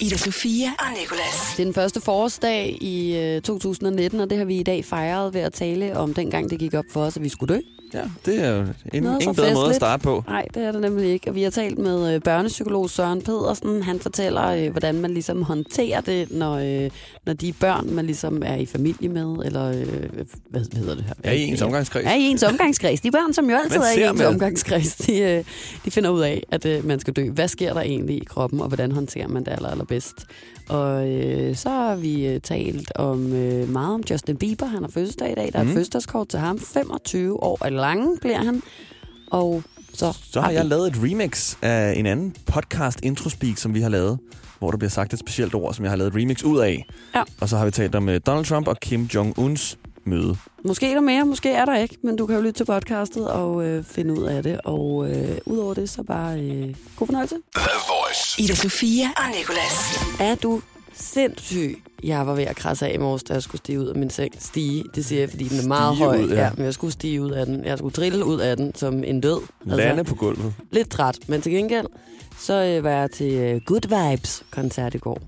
Ida Sofia og Nicolas. Det er den første forårsdag i øh, 2019, og det har vi i dag fejret ved at tale om dengang det gik op for os, at vi skulle dø. Ja, det er jo en, ingen bedre måde at festligt. starte på. Nej, det er det nemlig ikke. Og vi har talt med øh, børnepsykolog Søren Pedersen. Han fortæller, øh, hvordan man ligesom håndterer det, når, øh, når de børn, man ligesom er i familie med, eller øh, hvad, hvad hedder det her? Ja, i ens omgangskreds. Ja, i ens omgangskreds. De børn, som jo altid er i ens man? omgangskreds, de, øh, de finder ud af, at øh, man skal dø. Hvad sker der egentlig i kroppen, og hvordan håndterer man det aller, allerbedst? Og øh, så har vi øh, talt om øh, meget om Justin Bieber. Han har fødselsdag i dag. Der er Mhm. et fødselsdagskort til ham. 25 år er lang bliver han. Og så, Så har jeg lavet et remix af en anden podcast, Introspeak, som vi har lavet, hvor der bliver sagt et specielt ord, som jeg har lavet et remix ud af. Ja. Og så har vi talt om uh, Donald Trump og Kim Jong-uns møde. Måske er der mere, måske er der ikke, men du kan jo lytte til podcastet og øh, finde ud af det. Og øh, udover det, så bare øh, god fornøjelse. Ida Sofia og Nicolas. Er du sindssyg? Jeg var ved at krasse af i morges, da jeg skulle stige ud af min seng. Stige, det siger jeg, fordi den er meget Stige høj. ud, ja. men jeg skulle stige ud af den. Jeg skulle trille ud af den som en død. Lande på gulvet. lidt træt, men til gengæld, så øh, var jeg til øh, Good Vibes koncert i går.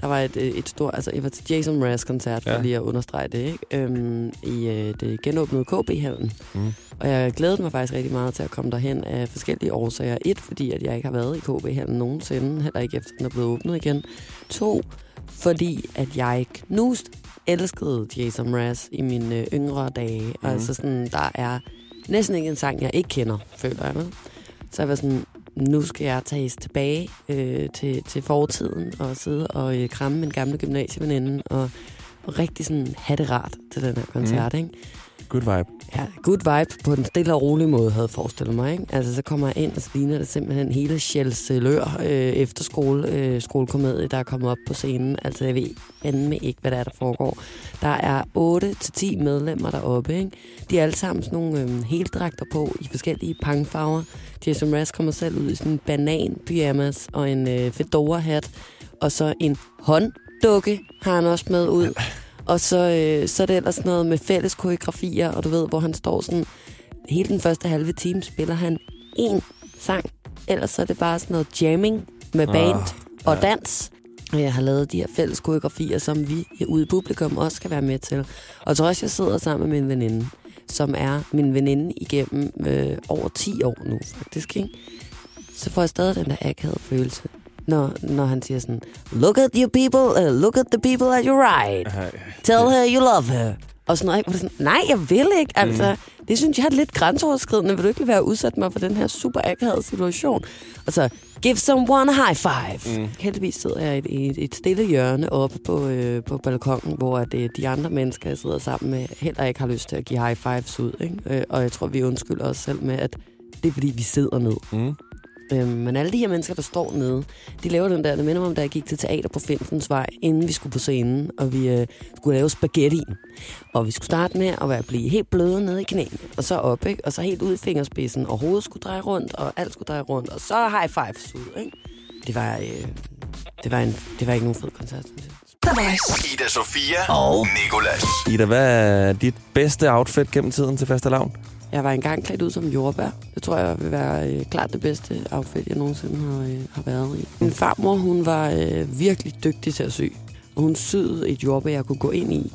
Der var et, øh, et stort, altså jeg var til Jason Mraz koncert, for Ja. ja. lige at understrege det, ikke? Øhm, i øh, det genåbnede KB-hallen. Mm. Og jeg glædede mig faktisk rigtig meget til at komme derhen af forskellige årsager. Et, fordi at jeg ikke har været i KB-hallen nogensinde, heller ikke efter den er blevet åbnet igen. To, fordi at jeg knust elskede Jason Mraz i mine øh, yngre dage. Mm. Altså sådan, der er næsten ikke en sang, jeg ikke kender, føler jeg. vel? Så jeg var sådan, nu skal jeg tages tilbage øh, til, til fortiden og sidde og øh, kramme min gamle gymnasieveninde og rigtig sådan have det rart til den her koncert, mm. ikke? Good vibe. Ja, good vibe på den stille og rolige måde, havde jeg forestillet mig. Ikke? Altså, så kommer jeg ind, og så ligner det simpelthen hele Sjælselør øh, efterskole, øh, skolekomedie, der er kommet op på scenen. Altså, jeg ved fandme ikke, hvad der er, der foregår. Der er 8-10 medlemmer deroppe, ikke? De er alle sammen sådan nogle øh, heldragter på i forskellige pangfarver. Jason Mraz kommer selv ud i sådan en banan pyjamas og en øh, fedora-hat. Og så en hånddukke har han også med ud. Og så, øh, så er det ellers noget med fælles koreografier, og du ved, hvor han står sådan... Hele den første halve time spiller han én sang. Ellers så er det bare sådan noget jamming med band Ah, og ja. dans. Og jeg har lavet de her fælles koreografier, som vi ude i publikum også skal være med til. Og jeg tror også, jeg sidder sammen med min veninde, som er min veninde igennem øh, over 10 år nu, faktisk. Ikke? Så får jeg stadig den der akavede følelse, når, når han siger sådan, Look at you people, uh, look at the people at your right. Tell her you love her. Og sådan noget, ikke? Sådan, nej, jeg vil ikke. Altså, mm. det synes jeg er lidt grænseoverskridende. Vil du ikke være udsat mig for den her super akavede situation? Og så, give someone a high five. Mm. Heldigvis sidder jeg i et, et, et stille hjørne oppe på, øh, på balkongen, hvor at, øh, de andre mennesker, jeg sidder sammen med, heller ikke har lyst til at give high fives ud. Ikke? Øh, og jeg tror, vi undskylder os selv med, at det er fordi, vi sidder ned. Mm. Øhm, men alle de her mennesker, der står nede, de laver den der, det minder mig om, da jeg gik til teater på Finsens Vej, inden vi skulle på scenen, og vi øh, skulle lave spaghetti. Og vi skulle starte med at være, blive helt bløde nede i knæene, og så op, ikke? og så helt ud i fingerspidsen, og hovedet skulle dreje rundt, og alt skulle dreje rundt, og så high fives ud. Ikke? Det, var, øh, det, var en, det var ikke nogen fed koncert, synes jeg. Ida Sofia og Nicolas. Ida, hvad er dit bedste outfit gennem tiden til faste lavn? Jeg var engang klædt ud som jordbær. Det tror jeg vil være øh, klart det bedste outfit, jeg nogensinde har, øh, har været i. Min farmor, hun var øh, virkelig dygtig til at sy. Og hun syede et jordbær, jeg kunne gå ind i.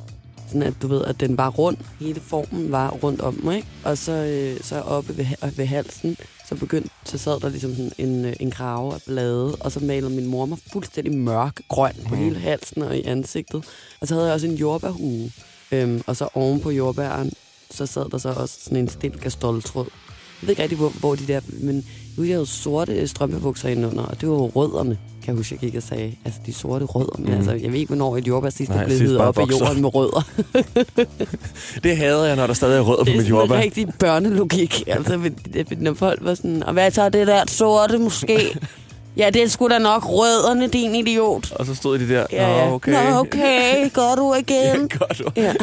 Sådan at du ved, at den var rund. Hele formen var rundt om mig. Ikke? Og så, øh, så oppe ved, ved halsen, så begyndte, så sad der ligesom sådan en, øh, en krave af blade. Og så malede min mor mig fuldstændig mørk grøn på hele halsen og i ansigtet. Og så havde jeg også en jordbærhue. Øhm, og så oven på jordbæren, så sad der så også sådan en stilk af stoltråd. Jeg ved ikke rigtig, hvor, hvor de der... Men nu jeg havde sorte strømpebukser indenunder, og det var jo rødderne, kan jeg huske, jeg gik og sagde. Altså, de sorte rødder. Men Mhm. altså, jeg ved ikke, hvornår et jordbær sidst er blevet op af jorden med rødder. Det hader jeg, når der stadig er rødder på Det er mit sådan en jordbær. rigtig børnelogik. Altså, når folk var sådan, og hvad så er det der sorte måske? ja, det er sgu da nok rødderne, din idiot. Og så stod de der. Ja, ja. Nå, okay. Nå, okay. Går du Ja, igen? godt. Ja.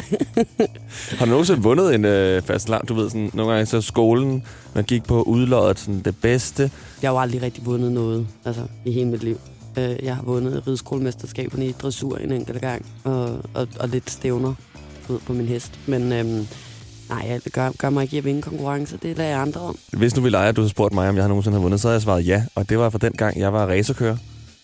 Har du nogensinde vundet en øh, fast lavn? Du ved, sådan, nogle gange så skolen, man gik på udloddet sådan det bedste. Jeg har jo aldrig rigtig vundet noget, altså i hele mit liv. Øh, Jeg har vundet rideskolemesterskaberne i dressur en enkelt gang, og, og, og lidt stævner du ved, på min hest. Men øhm, nej, det gør, gør mig ikke i at vinde konkurrence. Det lader jeg andre om. Hvis nu vi leger, at du havde spurgt mig, om jeg har nogensinde har vundet, så havde jeg svaret ja. Og det var for den gang, jeg var racerkører.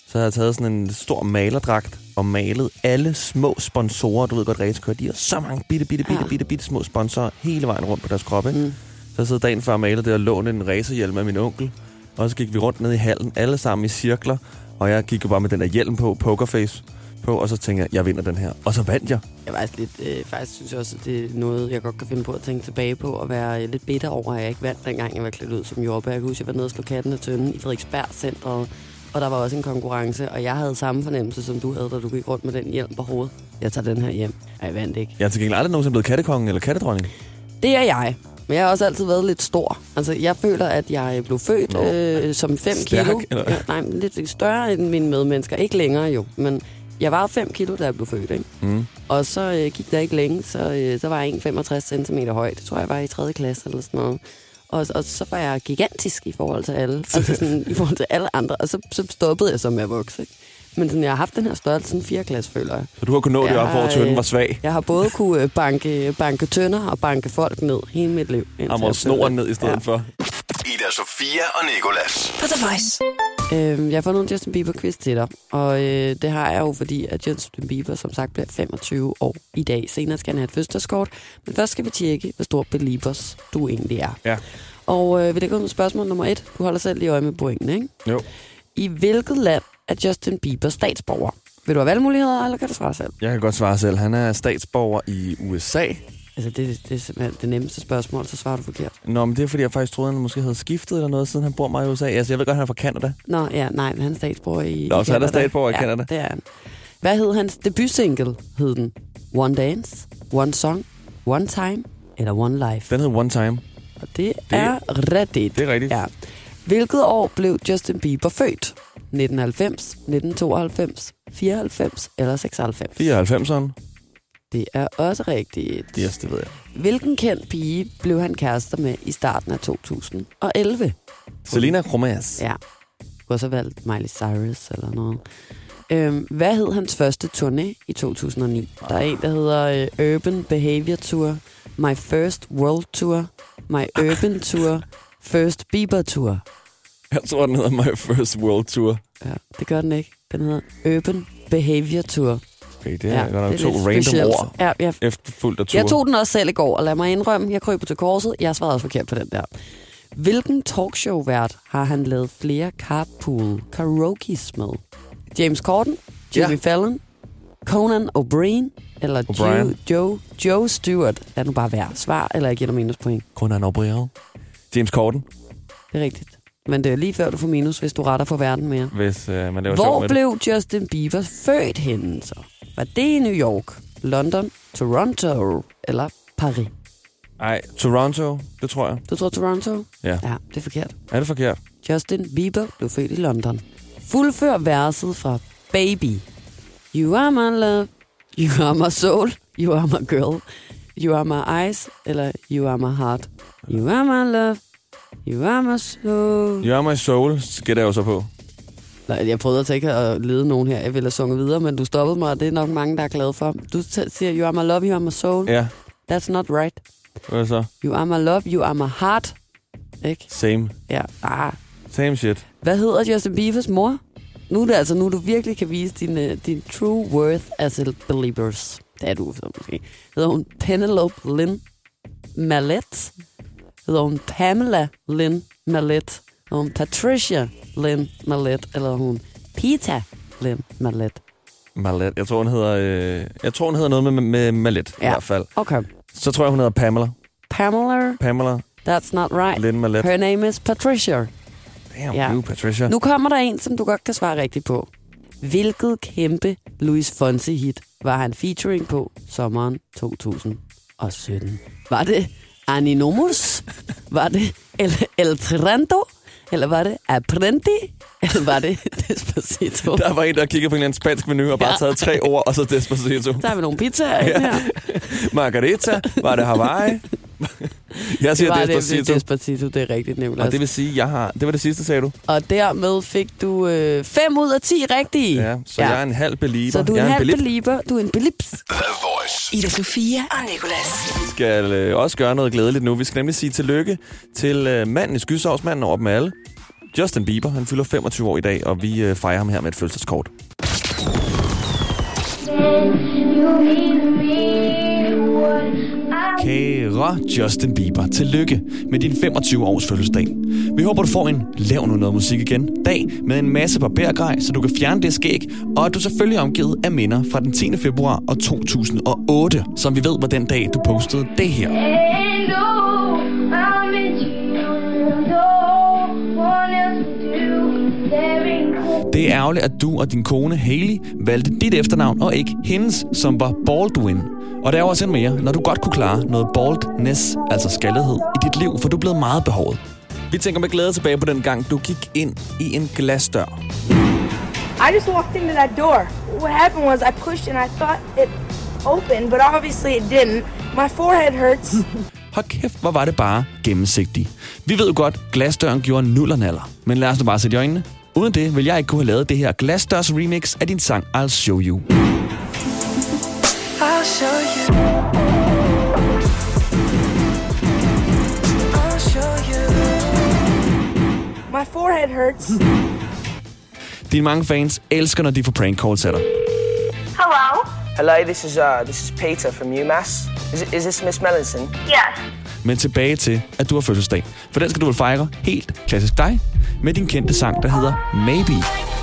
Så havde jeg taget sådan en stor malerdragt og malet alle små sponsorer. Du ved godt, racerkører, de har så mange bitte, bitte, bitte, Ja. bitte, bitte små sponsorer hele vejen rundt på deres kroppe. Mm. Så jeg sad dagen før og malede det og lånte en racerhjelm af min onkel. Og så gik vi rundt ned i hallen, alle sammen i cirkler. Og jeg gik jo bare med den der hjelm på, pokerface på, og så tænkte jeg, jeg vinder den her. Og så vandt jeg. Jeg var faktisk lidt, øh, faktisk synes jeg også, at det er noget, jeg godt kan finde på at tænke tilbage på, og være øh, lidt bitter over, at jeg ikke vandt, dengang jeg var klædt ud som jordbær. Jeg kan huske, jeg var nede og slå katten af tønden i Frederiksberg-centret, og der var også en konkurrence, og jeg havde samme fornemmelse, som du havde, da du gik rundt med den hjelm på hovedet. Jeg tager den her hjem. Ej, jeg vandt ikke. Jeg er til gengæld aldrig nogensinde blevet kattekongen eller kattedronning. Det er jeg. Men jeg har også altid været lidt stor. Altså, jeg føler, at jeg blev født Nå. øh, som 5 Stærk, kilo. eller? Ja, nej, lidt større end mine medmennesker. Ikke længere jo, men jeg var 5 kilo, da jeg blev født, ikke? Mm. Og så øh, gik der ikke længe, så, øh, så var jeg 1,65 cm høj. Det tror jeg var i 3. klasse eller sådan noget. Og, og så var jeg gigantisk i forhold til alle. Altså sådan, i forhold til alle andre. Og så, så stoppede jeg så med at vokse. Ikke? Men sådan, jeg har haft den her størrelse siden 4. klasse, føler jeg. Så du har kunnet nå det op, hvor tønden øh, var svag. Jeg har både kunne øh, banke, banke tønder og banke folk ned hele mit liv. jeg snoren ned i stedet Ja. for. Ida Sofia og Nikolas. På The Voice. Øh, jeg har fundet en Justin Bieber-quiz til dig, og øh, det har jeg jo, fordi at Justin Bieber som sagt bliver 25 år i dag. Senere skal han have et fødselskort, men først skal vi tjekke, hvor stor believers du egentlig er. Ja. Og øh, vi lægger ud med spørgsmål nummer et. Du holder selv lige øje med pointen, ikke? Jo. I hvilket land er Justin Bieber statsborger? Vil du have valgmuligheder, eller kan du svare selv? Jeg kan godt svare selv. Han er statsborger i USA. Altså, det, det er simpelthen det nemmeste spørgsmål, så svarer du forkert. Nå, men det er fordi, jeg faktisk troede, han måske havde skiftet eller noget, siden han bor meget i USA. Altså, jeg ved godt, han er fra Canada. Nå, ja, nej, men han er statsborger i Nå, i så er der Canada. statsborger i ja, Canada. det er han. Hvad hed hans debutsingle? Hed den One Dance, One Song, One Time eller One Life? Den hedder One Time. Og det, det er rigtigt. Det er rigtigt. Ja. Hvilket år blev Justin Bieber født? 1990, 1992, 94 eller 96? 94'eren. Det er også rigtigt. Yes, det ved jeg. Hvilken kendt pige blev han kærester med i starten af 2011? Selena Gomez. Ja. Du også have valgt Miley Cyrus eller noget. Øhm, hvad hed hans første turné i 2009? Der er en, der hedder øh, Urban Behavior Tour, My First World Tour, My Urban Tour, First Bieber Tour. Jeg tror, den hedder My First World Tour. Ja, det gør den ikke. Den hedder Urban Behavior Tour. Okay, det er ja, godt nok det to lidt random specielt. ord Ja, jeg, efterfulgt af tur. jeg tog den også selv i går, og lad mig indrømme, jeg kryber til korset. Jeg svarede også forkert på den der. Hvilken talkshow-vært har han lavet flere carpool karaoke's med? James Corden, Jimmy Ja. Fallon, Conan O'Brien eller O'Brien. Joe, Joe, Joe Stewart? Lad nu bare være. Svar, eller jeg giver dig minuspoint. Conan O'Brien. James Corden, Det er rigtigt. Men det er lige før, du får minus, hvis du retter for verden mere. hvis øh, man laver Hvor med det. blev Justin Bieber født henne så? Var det i New York, London, Toronto eller Paris? Ej, Toronto, det tror jeg. Du tror Toronto? Ja. Ja, det er forkert. Er det forkert? Justin Bieber blev født i London. Fuldfør verset fra Baby. You are my love, you are my soul, you are my girl, you are my eyes, eller you are my heart. You are my love, you are my soul. You are my soul, gætter jeg jo så på. Nej, jeg prøvede at tænke at lede nogen her. Jeg ville have sunget videre, men du stoppede mig, og det er nok mange, der er glade for. Du siger, you are my love, you are my soul. Ja, That's not right. hvad så? You are my love, you are my heart. Ikke? Same. Ja. Ah. Same shit. Hvad hedder Justin Biebers mor? Nu er det altså nu, du virkelig kan vise din, uh, din true worth as a believers. Det er du så måske. Hedder hun Penelope Lynn Mallet? Hedder hun Pamela Lynn Mallet? Hedder hun Patricia Lynn Mallet? Eller hun Pita Lynn Mallet? Malet. Jeg tror, hun hedder, øh, jeg tror, hun hedder noget med, med Malet, ja. i hvert fald. Okay. Så tror jeg, hun hedder Pamela. Pamela, Pamela that's not right. Lynn Malet. Her name is Patricia. Damn Ja. you, Patricia. Nu kommer der en, som du godt kan svare rigtigt på. Hvilket kæmpe Luis Fonsi-hit var han featuring på sommeren 2017? Var det Aninomus? Var det El, El Trento? Eller var det Apprendi? Eller var det Despacito? Der var en, der kiggede på en eller anden spansk menu og bare Ja. taget tre ord, og så Despacito. Der har vi nogle pizzaer ja. her. Margarita, var det Hawaii? jeg Det siger var det, Despacito. det, Despacito, det er rigtigt, Nicolas. Og det vil sige, jeg har... Det var det sidste, sagde du? Og dermed fik du 5 øh, fem ud af 10 rigtige. Ja, så ja. jeg er en halv belieber. Så du er jeg en halv belieber. belieber, du er en belips. The Voice. Ida Sofia og Nicolas. Vi skal øh, også gøre noget glædeligt nu. Vi skal nemlig sige tillykke til øh, manden i skysovsmanden over dem alle. Justin Bieber. Han fylder 25 år i dag, og vi øh, fejrer ham her med et fødselskort. Kære Justin Bieber, tillykke med din 25-års fødselsdag. Vi håber, du får en lav nu noget musik igen dag med en masse barbergrej, så du kan fjerne det skæg, og at du selvfølgelig er omgivet af minder fra den 10. februar 2008, som vi ved var den dag, du postede det her. Det er ærgerligt, at du og din kone Haley valgte dit efternavn og ikke hendes, som var Baldwin. Og der er også en mere, når du godt kunne klare noget baldness, altså skaldighed, i dit liv, for du er blevet meget behovet. Vi tænker med glæde tilbage på den gang, du gik ind i en glasdør. I just walked into that door. What happened was I pushed and I thought it opened, but obviously it didn't. My forehead hurts. Hold kæft, hvor var det bare gennemsigtigt. Vi ved jo godt, glasdøren gjorde nullernaller. Men lad os nu bare sætte i øjnene. Uden det vil jeg ikke kunne have lavet det her glasdørs remix af din sang I'll Show You. I'll show you. I'll show you. My forehead hurts. Dine mange fans elsker, når de får prank calls af dig. Hello? Hello, this is uh, this is Peter from UMass. Is, is this Miss Mellinson? Yes. Men tilbage til, at du har fødselsdag. For den skal du vel fejre helt klassisk dig med din kendte sang, der hedder Maybe. Oh.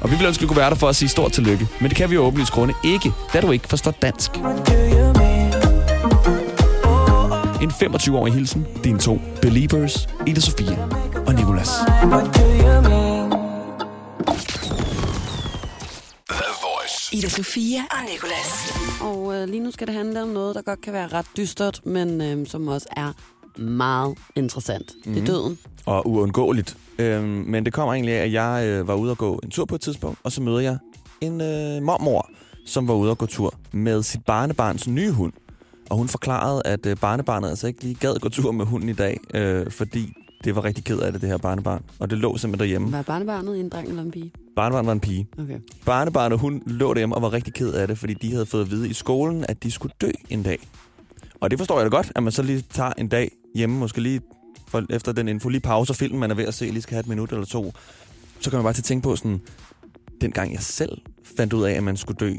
Og vi vil ønske, at du kunne være der for at sige stort tillykke. Men det kan vi jo åbenlyst grunde ikke, da du ikke forstår dansk. En 25-årig hilsen, dine to believers, Ida Sofia og Nicolas. The Ida Sofia og Nicolas. Og øh, lige nu skal det handle om noget, der godt kan være ret dystert, men øh, som også er meget interessant. Mm-hmm. Det er døden. Og uundgåeligt. Øhm, men det kommer egentlig af, at jeg øh, var ude og gå en tur på et tidspunkt, og så møder jeg en øh, mormor, som var ude og gå tur med sit barnebarns nye hund. Og hun forklarede, at øh, barnebarnet altså ikke lige gad gå tur med hunden i dag, øh, fordi det var rigtig ked af det, det her barnebarn. Og det lå simpelthen derhjemme. Var barnebarnet en dreng eller en pige? Barnebarnet var en pige. Okay. Barnebarnet, hun lå derhjemme og var rigtig ked af det, fordi de havde fået at vide i skolen, at de skulle dø en dag. Og det forstår jeg da godt, at man så lige tager en dag hjemme, måske lige for, efter den info, lige pauser filmen, man er ved at se, lige skal have et minut eller to. Så kan man bare til at tænke på sådan, den gang jeg selv fandt ud af, at man skulle dø,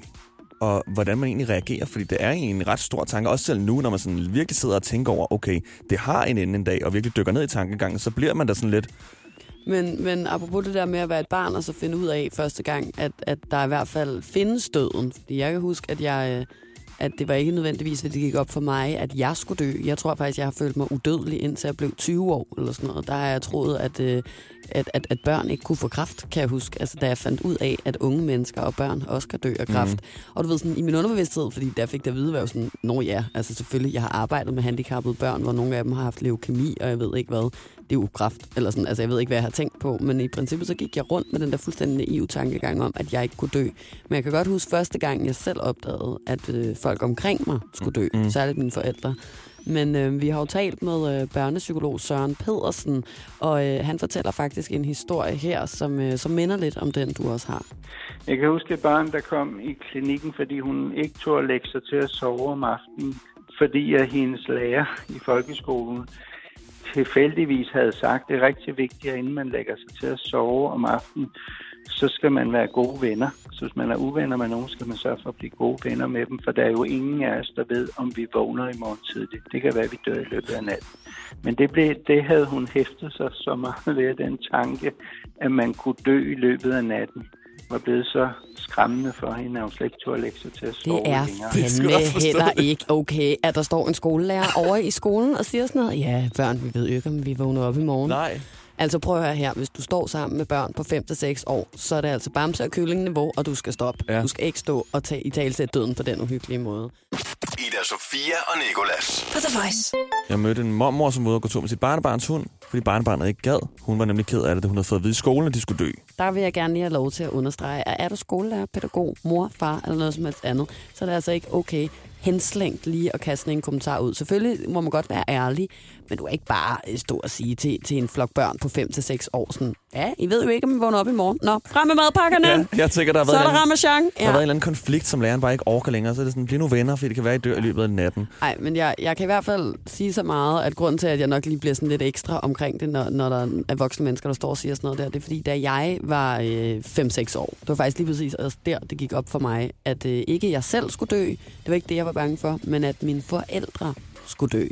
og hvordan man egentlig reagerer, fordi det er en ret stor tanke, også selv nu, når man sådan virkelig sidder og tænker over, okay, det har en ende en dag, og virkelig dykker ned i tankegangen, så bliver man da sådan lidt, Men, men apropos det der med at være et barn, og så finde ud af første gang, at, at der i hvert fald findes døden. Fordi jeg kan huske, at jeg... Øh, at det var ikke nødvendigvis, at det gik op for mig, at jeg skulle dø. Jeg tror faktisk, jeg har følt mig udødelig, indtil jeg blev 20 år, eller sådan noget. Der har jeg troet, at, øh, at, at, at børn ikke kunne få kræft, kan jeg huske. Altså, da jeg fandt ud af, at unge mennesker og børn også kan dø af kræft. Mm. Og du ved, sådan, i min underbevidsthed, fordi der fik det at vide, var jo sådan, nå ja, altså selvfølgelig, jeg har arbejdet med handicappede børn, hvor nogle af dem har haft leukemi, og jeg ved ikke hvad, det er jo kræft, eller sådan, altså jeg ved ikke, hvad jeg har tænkt på, men i princippet så gik jeg rundt med den der fuldstændig naive tankegang om, at jeg ikke kunne dø. Men jeg kan godt huske første gang, jeg selv opdagede, at øh, folk omkring mig skulle dø, mm. særligt mine forældre. Men øh, vi har jo talt med øh, børnepsykolog Søren Pedersen, og øh, han fortæller faktisk en historie her, som, øh, som minder lidt om den, du også har. Jeg kan huske et barn, der kom i klinikken, fordi hun ikke tog at lægge sig til at sove om aftenen, fordi at hendes lærer i folkeskolen tilfældigvis havde sagt, det er rigtig vigtigt, at inden man lægger sig til at sove om aftenen, så skal man være gode venner. Så hvis man er uvenner med nogen, skal man sørge for at blive gode venner med dem, for der er jo ingen af os, der ved, om vi vågner i morgen tidligt. Det kan være, at vi dør i løbet af natten. Men det, blev, det havde hun hæftet sig så meget ved den tanke, at man kunne dø i løbet af natten var blevet så skræmmende for hende, at hun slet ikke tog at lægge sig til at sove Det er fandme heller ikke okay, at der står en skolelærer over i skolen og siger sådan noget. Ja, børn, vi ved jo ikke, om vi vågner op i morgen. nej, Altså prøv at høre her, hvis du står sammen med børn på 5-6 år, så er det altså bamse og kyllingniveau, og du skal stoppe. Ja. Du skal ikke stå og tage i tale til døden på den uhyggelige måde. Ida Sofia og Nicolas. På The Voice. Jeg mødte en mormor, som var ude og gå tur med sit barnebarns hund, fordi barnebarnet ikke gad. Hun var nemlig ked af det, da hun havde fået at vide i skolen, at de skulle dø. Der vil jeg gerne lige have lov til at understrege, at er du skolelærer, pædagog, mor, far eller noget som helst andet, så er det altså ikke okay henslængt lige at kaste en kommentar ud. Selvfølgelig må man godt være ærlig, men du er ikke bare øh, stå og sige til, til en flok børn på 5-6 år sådan, Ja, I ved jo ikke, om vi vågner op i morgen. Nå, frem med madpakkerne. Ja, jeg tænker, der har Så været, er en der anden, ramachan. der har været en eller anden konflikt, som læreren bare ikke orker længere. Så er det sådan, bliv nu venner, fordi det kan være, I dør i løbet af natten. Nej, men jeg, jeg kan i hvert fald sige så meget, at grunden til, at jeg nok lige bliver sådan lidt ekstra omkring det, når, når der er voksne mennesker, der står og siger sådan noget der, det er fordi, da jeg var øh, 5-6 år, det var faktisk lige præcis der, det gik op for mig, at øh, ikke jeg selv skulle dø, det var ikke det, jeg var bange for, men at mine forældre skulle dø.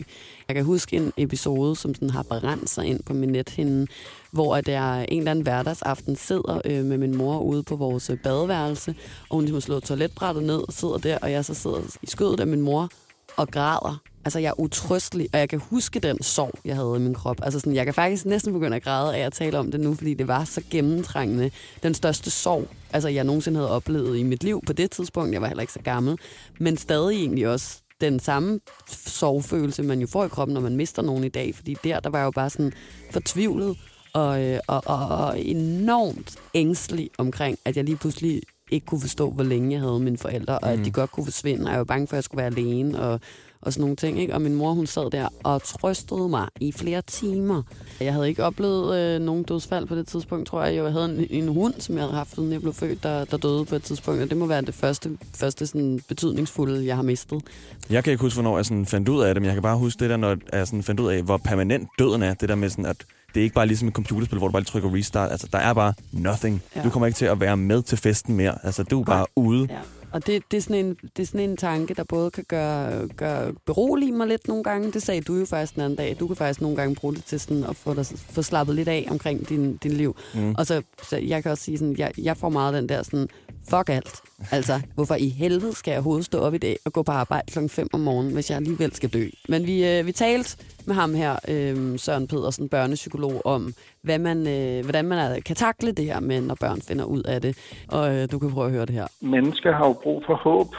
Jeg kan huske en episode, som sådan har brændt sig ind på min nethinde, hvor at jeg en eller anden hverdagsaften sidder øh, med min mor ude på vores øh, badeværelse, og hun ligesom har slået toiletbrættet ned og sidder der, og jeg så sidder i skødet af min mor og græder. Altså, jeg er utrystelig, og jeg kan huske den sorg, jeg havde i min krop. Altså, sådan, jeg kan faktisk næsten begynde at græde af at tale om det nu, fordi det var så gennemtrængende. Den største sorg, altså, jeg nogensinde havde oplevet i mit liv på det tidspunkt. Jeg var heller ikke så gammel. Men stadig egentlig også den samme sorgfølelse, man jo får i kroppen, når man mister nogen i dag. Fordi der, der var jeg jo bare sådan fortvivlet og, øh, og, og, og enormt ængstelig omkring, at jeg lige pludselig ikke kunne forstå, hvor længe jeg havde mine forældre, og at de godt kunne forsvinde, og jeg var bange for, at jeg skulle være alene, og, og sådan nogle ting. Ikke? Og min mor, hun sad der og trøstede mig i flere timer. Jeg havde ikke oplevet øh, nogen dødsfald på det tidspunkt, tror jeg. Jeg havde en, en hund, som jeg havde haft, siden jeg blev født, der, der døde på et tidspunkt, og det må være det første, første sådan, betydningsfulde, jeg har mistet. Jeg kan ikke huske, hvornår jeg sådan fandt ud af det, men jeg kan bare huske det der, når jeg sådan fandt ud af, hvor permanent døden er. Det der med sådan, at det er ikke bare ligesom et computerspil, hvor du bare lige trykker restart. Altså, der er bare nothing. Ja. Du kommer ikke til at være med til festen mere. Altså, du er bare ude. Ja. Og det, det, er sådan en, det er sådan en tanke, der både kan gøre, gøre berolige mig lidt nogle gange. Det sagde du jo faktisk den anden dag. Du kan faktisk nogle gange bruge det til sådan at få, dig, få slappet lidt af omkring din, din liv. Mm. Og så, så jeg kan også sige sådan, jeg, jeg får meget den der sådan, fuck alt. Altså, hvorfor i helvede skal jeg overhovedet stå op i dag og gå på arbejde klokken 5 om morgenen, hvis jeg alligevel skal dø? Men vi, øh, vi talte med ham her, øh, Søren Pedersen, børnepsykolog, om, hvad man, øh, hvordan man kan takle det her med, når børn finder ud af det. Og øh, du kan prøve at høre det her. Mennesker har jo brug for håb.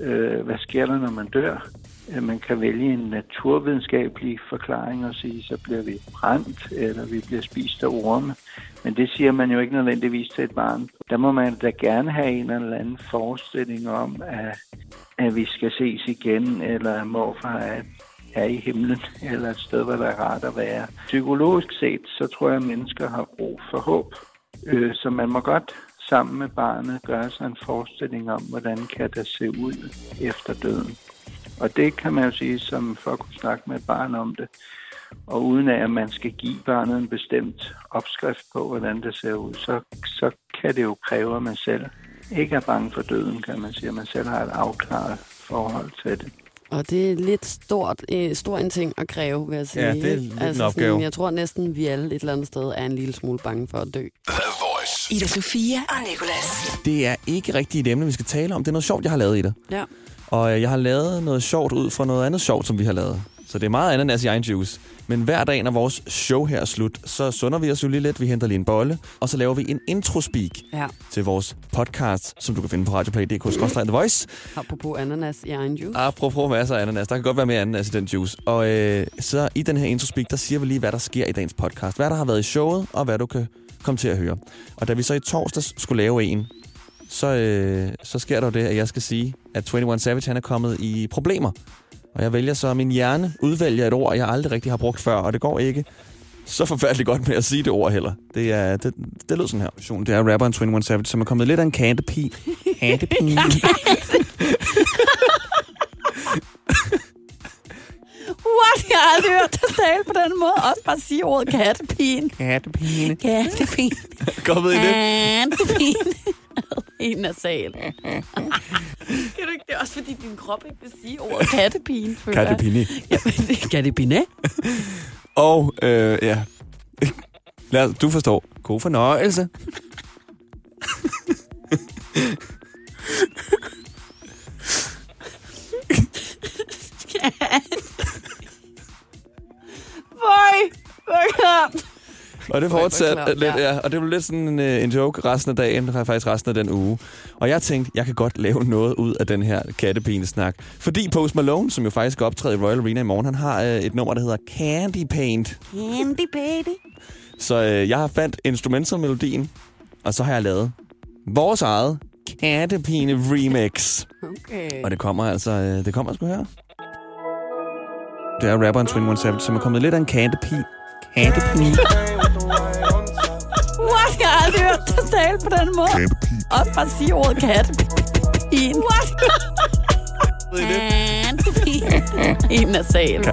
Øh, hvad sker der, når man dør? Øh, man kan vælge en naturvidenskabelig forklaring og sige, så bliver vi brændt, eller vi bliver spist af orme. Men det siger man jo ikke nødvendigvis til et barn. Der må man da gerne have en eller anden forestilling om, at, at vi skal ses igen, eller at morfar er, er i himlen, eller et sted, hvor der er rart at være. Psykologisk set, så tror jeg, at mennesker har brug for håb. Øh, så man må godt sammen med barnet gøre sig en forestilling om, hvordan kan det se ud efter døden. Og det kan man jo sige, som for at kunne snakke med et barn om det. Og uden af, at man skal give barnet en bestemt opskrift på, hvordan det ser ud, så, så kan det jo kræve, at man selv ikke er bange for døden, kan man sige. At man selv har et afklaret forhold til det. Og det er lidt stort, øh, stor en ting at kræve, vil jeg sige. Ja, det er lidt en altså, opgave. Sådan, jeg tror næsten, vi alle et eller andet sted er en lille smule bange for at dø. Ida Sofia og Nicolas. Det er ikke rigtigt et emne, vi skal tale om. Det er noget sjovt, jeg har lavet i det. Ja. Og øh, jeg har lavet noget sjovt ud fra noget andet sjovt, som vi har lavet. Så det er meget ananas i egen juice. Men hver dag, når vores show her er slut, så sunder vi os jo lige lidt. Vi henter lige en bolle, og så laver vi en intro-speak ja. til vores podcast, som du kan finde på radioplay.dk The Voice. Apropos ananas i egen juice. Apropos masser af ananas. Der kan godt være mere ananas i den juice. Og øh, så i den her intro-speak, der siger vi lige, hvad der sker i dagens podcast. Hvad der har været i showet, og hvad du kan komme til at høre. Og da vi så i torsdags skulle lave en, så, øh, så sker der jo det, at jeg skal sige, at 21 Savage han er kommet i problemer. Og jeg vælger så, min hjerne udvælger et ord, jeg aldrig rigtig har brugt før, og det går ikke så forfærdeligt godt med at sige det ord heller. Det, er, det, det lyder sådan her. Version, Det er rapperen 21 Savage, som er kommet lidt af en kantepin. Kantepin. What? Jeg har aldrig hørt dig tale på den måde. Også bare sige ordet kattepin. Kattepine. Kattepin. Kommet i det. Kattepin. En nasal. Kan du ikke? Det er også fordi, din krop ikke vil sige ordet kattepin. føler jeg. Kattepini. Ja, kattepine. Og øh, ja, Lad, du forstår. God fornøjelse. Bøj! Bøj Og det fortsatte lidt, ja. Og det blev lidt sådan en, øh, en joke resten af dagen, faktisk resten af den uge. Og jeg tænkte, jeg kan godt lave noget ud af den her kattepinesnak. Fordi Post Malone, som jo faktisk skal optræde i Royal Arena i morgen, han har øh, et nummer, der hedder Candy Paint. Candy baby. Så øh, jeg har fandt instrumentalmelodien, og så har jeg lavet vores eget kattepine remix. Okay. Og det kommer altså, øh, det kommer sgu her. Det er rapperen 21 Savage, som er kommet lidt af en kattepin. Kattepine. Aldrig hørt dig tale på den måde. Også bare sige ordet kattepin. What? En nasal.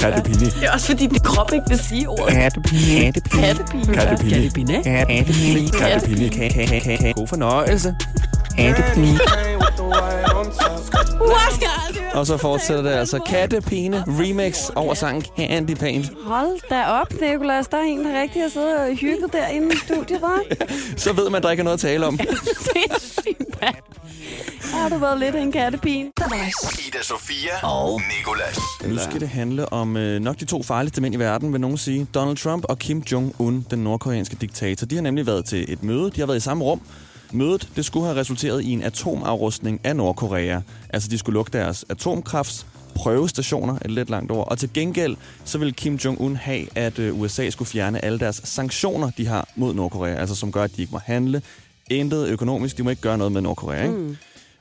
Kattepini. Det er også fordi, din krop ikke vil sige ordet. Kattepini. Kattepin. Kattepine. Kattepine. Kattepini. Kattepini. God fornøjelse. What? Og så fortsætter det altså Kattepine remix over sangen Candy Paint. Hold da op, Nicolas. Der er en, der rigtig har siddet og hygget derinde i studiet, var. Så ved man, at der ikke er noget at tale om. Sindssygt, mand. Har du været lidt af en kattepine? Ida Sofia og Nikolas. Nu skal det handle om øh, nok de to farligste mænd i verden, vil nogen sige. Donald Trump og Kim Jong-un, den nordkoreanske diktator. De har nemlig været til et møde. De har været i samme rum. Mødet det skulle have resulteret i en atomafrustning af Nordkorea. Altså, de skulle lukke deres atomkrafts prøvestationer, et lidt langt ord. Og til gengæld, så vil Kim Jong-un have, at øh, USA skulle fjerne alle deres sanktioner, de har mod Nordkorea. Altså, som gør, at de ikke må handle. Intet økonomisk. De må ikke gøre noget med Nordkorea, ikke? Mm.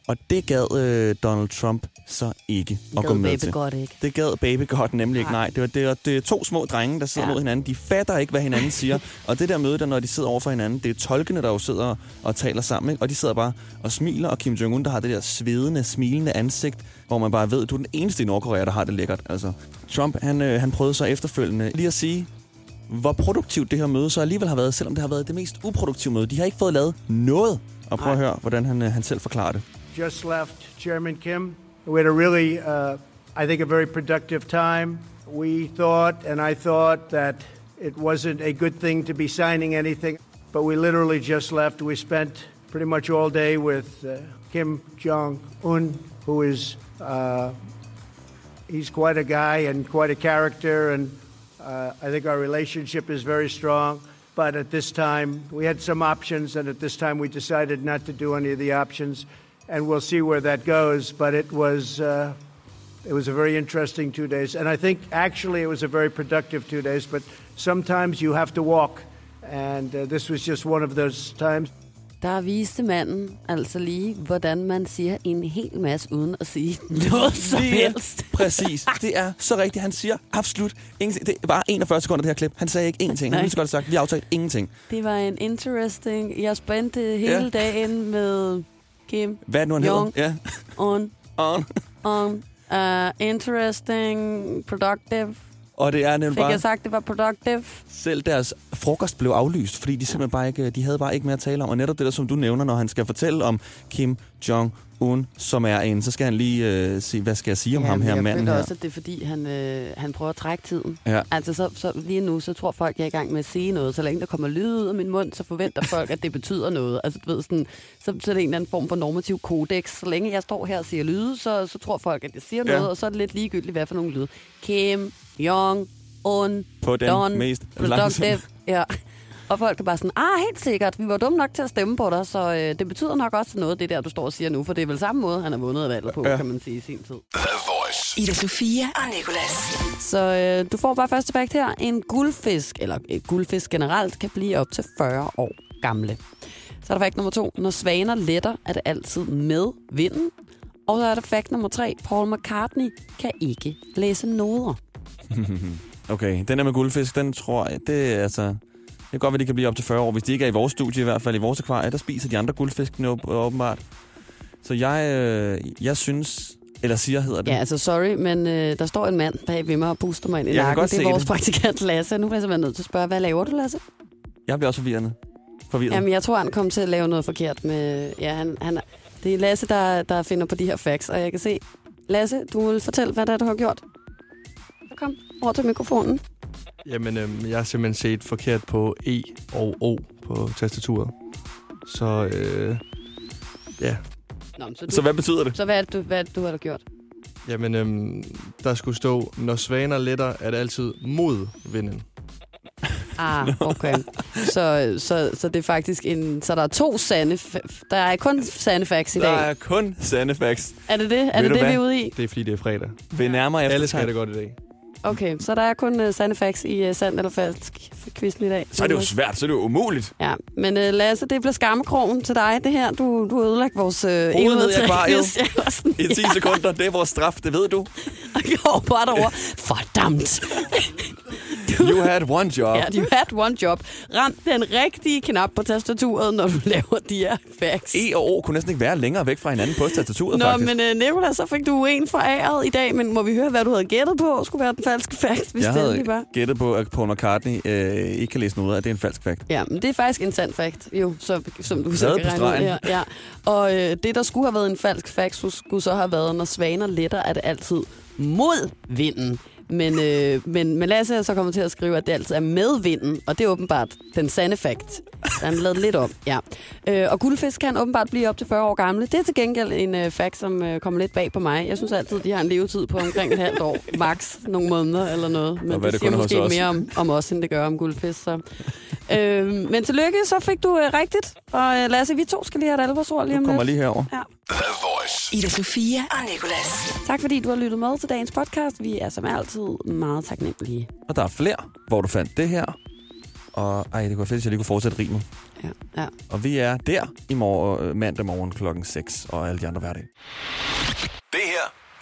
Og det gad øh, Donald Trump så ikke at gå med til. godt ikke. Det gad baby godt nemlig ikke. Nej, det, var, det, var, det er to små drenge, der sidder ja. Mod hinanden. De fatter ikke, hvad hinanden siger. og det der møde, der, når de sidder over for hinanden, det er tolkene, der jo sidder og taler sammen. Ikke? Og de sidder bare og smiler. Og Kim Jong-un, der har det der svedende, smilende ansigt, hvor man bare ved, du er den eneste i Nordkorea, der har det lækkert. Altså, Trump, han, øh, han prøvede så efterfølgende lige at sige, hvor produktivt det her møde så alligevel har været, selvom det har været det mest uproduktive møde. De har ikke fået lavet noget. Og prøv at høre, hvordan han, øh, han selv forklarer det. Just left Chairman Kim. We had a really, uh, I think, a very productive time. We thought, and I thought, that it wasn't a good thing to be signing anything, but we literally just left. We spent pretty much all day with uh, Kim Jong Un, who is. Uh, He's quite a guy and quite a character, and uh, I think our relationship is very strong. But at this time, we had some options, and at this time, we decided not to do any of the options, and we'll see where that goes. But it was uh, it was a very interesting two days, and I think actually it was a very productive two days. But sometimes you have to walk, and uh, this was just one of those times. Der viste manden altså lige, hvordan man siger en hel masse uden at sige noget som Det er helst. Præcis. Det er så rigtigt. Han siger absolut ingenting. Det bare 41 sekunder, det her klip. Han sagde ikke ingenting. Han Nej. ville så godt have sagt, vi har aftalt ingenting. Det var en interesting... Jeg spændte hele Ja. dagen med Kim Hvad er det nu, han Jong. hedder? Ja. on, On. on. Uh, interesting, productive. Og det er nemlig Fik jeg bare, sagt, det var productive? selv deres frokost blev aflyst, fordi de simpelthen bare ikke, de havde bare ikke mere at tale om. Og netop det der, som du nævner, når han skal fortælle om Kim Jong-un, som er en, så skal han lige øh, se, hvad skal jeg sige om ham her, jeg manden her. også, at det er fordi, han, øh, han prøver at trække tiden. Ja. Altså, så, så lige nu, så tror folk, jeg er i gang med at sige noget. Så længe der kommer lyd ud af min mund, så forventer folk, at det betyder noget. Altså, du ved, sådan, så, så er det en eller anden form for normativ kodex. Så længe jeg står her og siger lyde, så, så tror folk, at jeg siger Ja. noget, og så er det lidt ligegyldigt, hvad for nogle lyde. Kim, Jong, Un, På den Don, mest langsomme. Ja. Og folk er bare sådan, ah, helt sikkert, vi var dumme nok til at stemme på dig, så øh, det betyder nok også noget, det der, du står og siger nu, for det er vel samme måde, han har vundet valget på, Ja. kan man sige i sin tid. Ida Sofia og Nicolas. Så øh, du får bare første fakt her. En guldfisk, eller øh, guldfisk generelt, kan blive op til 40 år gamle. Så er der fakt nummer to. Når svaner letter, er det altid med vinden. Og så er der fakt nummer tre. Paul McCartney kan ikke læse noder. Okay, den der med guldfisk, den tror jeg, det er altså... Det kan godt være, de kan blive op til 40 år. Hvis de ikke er i vores studie, i hvert fald i vores akvarie, der spiser de andre guldfiskene åb- åbenbart. Så jeg, øh, jeg synes... Eller siger, hedder det. Ja, altså sorry, men øh, der står en mand bag ved mig og puster mig ind i Jeg nakken. Det er vores det. praktikant Lasse. Nu bliver jeg simpelthen nødt til at spørge, hvad laver du, Lasse? Jeg bliver også forvirrende. Forvirret. Jamen, jeg tror, han kom til at lave noget forkert med... Ja, han, han, det er Lasse, der, der finder på de her facts, og jeg kan se... Lasse, du vil fortælle, hvad det er, du har gjort. Så kom over til mikrofonen. Jamen, øhm, jeg har simpelthen set forkert på E og O på tastaturet. Så, øh, ja. Nå, men så, du, Så hvad betyder det? så hvad er det, du, hvad er det, du har gjort? Jamen, øhm, der skulle stå, når svaner letter, er det altid mod vinden. Ah, okay. så, så, så det er faktisk en... Så der er to sande... Der er kun sande facts i Der dag. er kun sande facts. Er det det? Er Ved det du det, vi hvad? er ude i? Det er, fordi det er fredag. Ved nærmere Alle skal det godt i dag. Okay, så der er kun uh, sande facts i uh, sand eller falsk quizzen i dag. Så er det jo svært, så er det jo umuligt. Ja, men uh, Lasse, det bliver skammekrogen til dig, det her. Du, du ødelagt vores uh, ned i akvariet. Jeg var I 10 sekunder, det er vores straf, det ved du. Og går bare derovre. Fordammt. You had one job. Ja, you had one job. Ram den rigtige knap på tastaturet, når du laver de her facts. E og O kunne næsten ikke være længere væk fra hinanden på tastaturet, Nå, faktisk. men uh, Nicolás, så fik du en foræret i dag, men må vi høre, hvad du havde gættet på, skulle være den falske fact, hvis jeg det havde var. gættet på, at Paul McCartney øh, ikke kan læse noget af, at det er en falsk fact. Ja, men det er faktisk en sand fact, jo, så, som du så kan regne her. Ja. Og øh, det, der skulle have været en falsk fact, så skulle så have været, når svaner letter, er det altid mod vinden. Men, øh, men, men Lasse er så kommet til at skrive, at det altid er med vinden, og det er åbenbart den sande fact. Der er lavet lidt om, ja. Øh, og guldfisk kan åbenbart blive op til 40 år gamle. Det er til gengæld en øh, fact, som øh, kommer lidt bag på mig. Jeg synes altid, de har en levetid på omkring et halvt år, max nogle måneder eller noget. Men det, det siger måske mere om, om os, end det gør om guldfisk. Så. Øh, men tillykke, så fik du øh, rigtigt. Og øh, Lasse, vi to skal lige have et alvorsord lige om Du kommer lidt. lige herover. Ja. The Voice. Ida Sofia og Nicolas. Tak fordi du har lyttet med til dagens podcast. Vi er som altid meget taknemmelige. Og der er flere, hvor du fandt det her. Og ej, det kunne være fedt, hvis jeg lige kunne fortsætte rimet. Ja, ja. Og vi er der i morgen, mandag morgen klokken 6 og alle de andre hverdage. Det her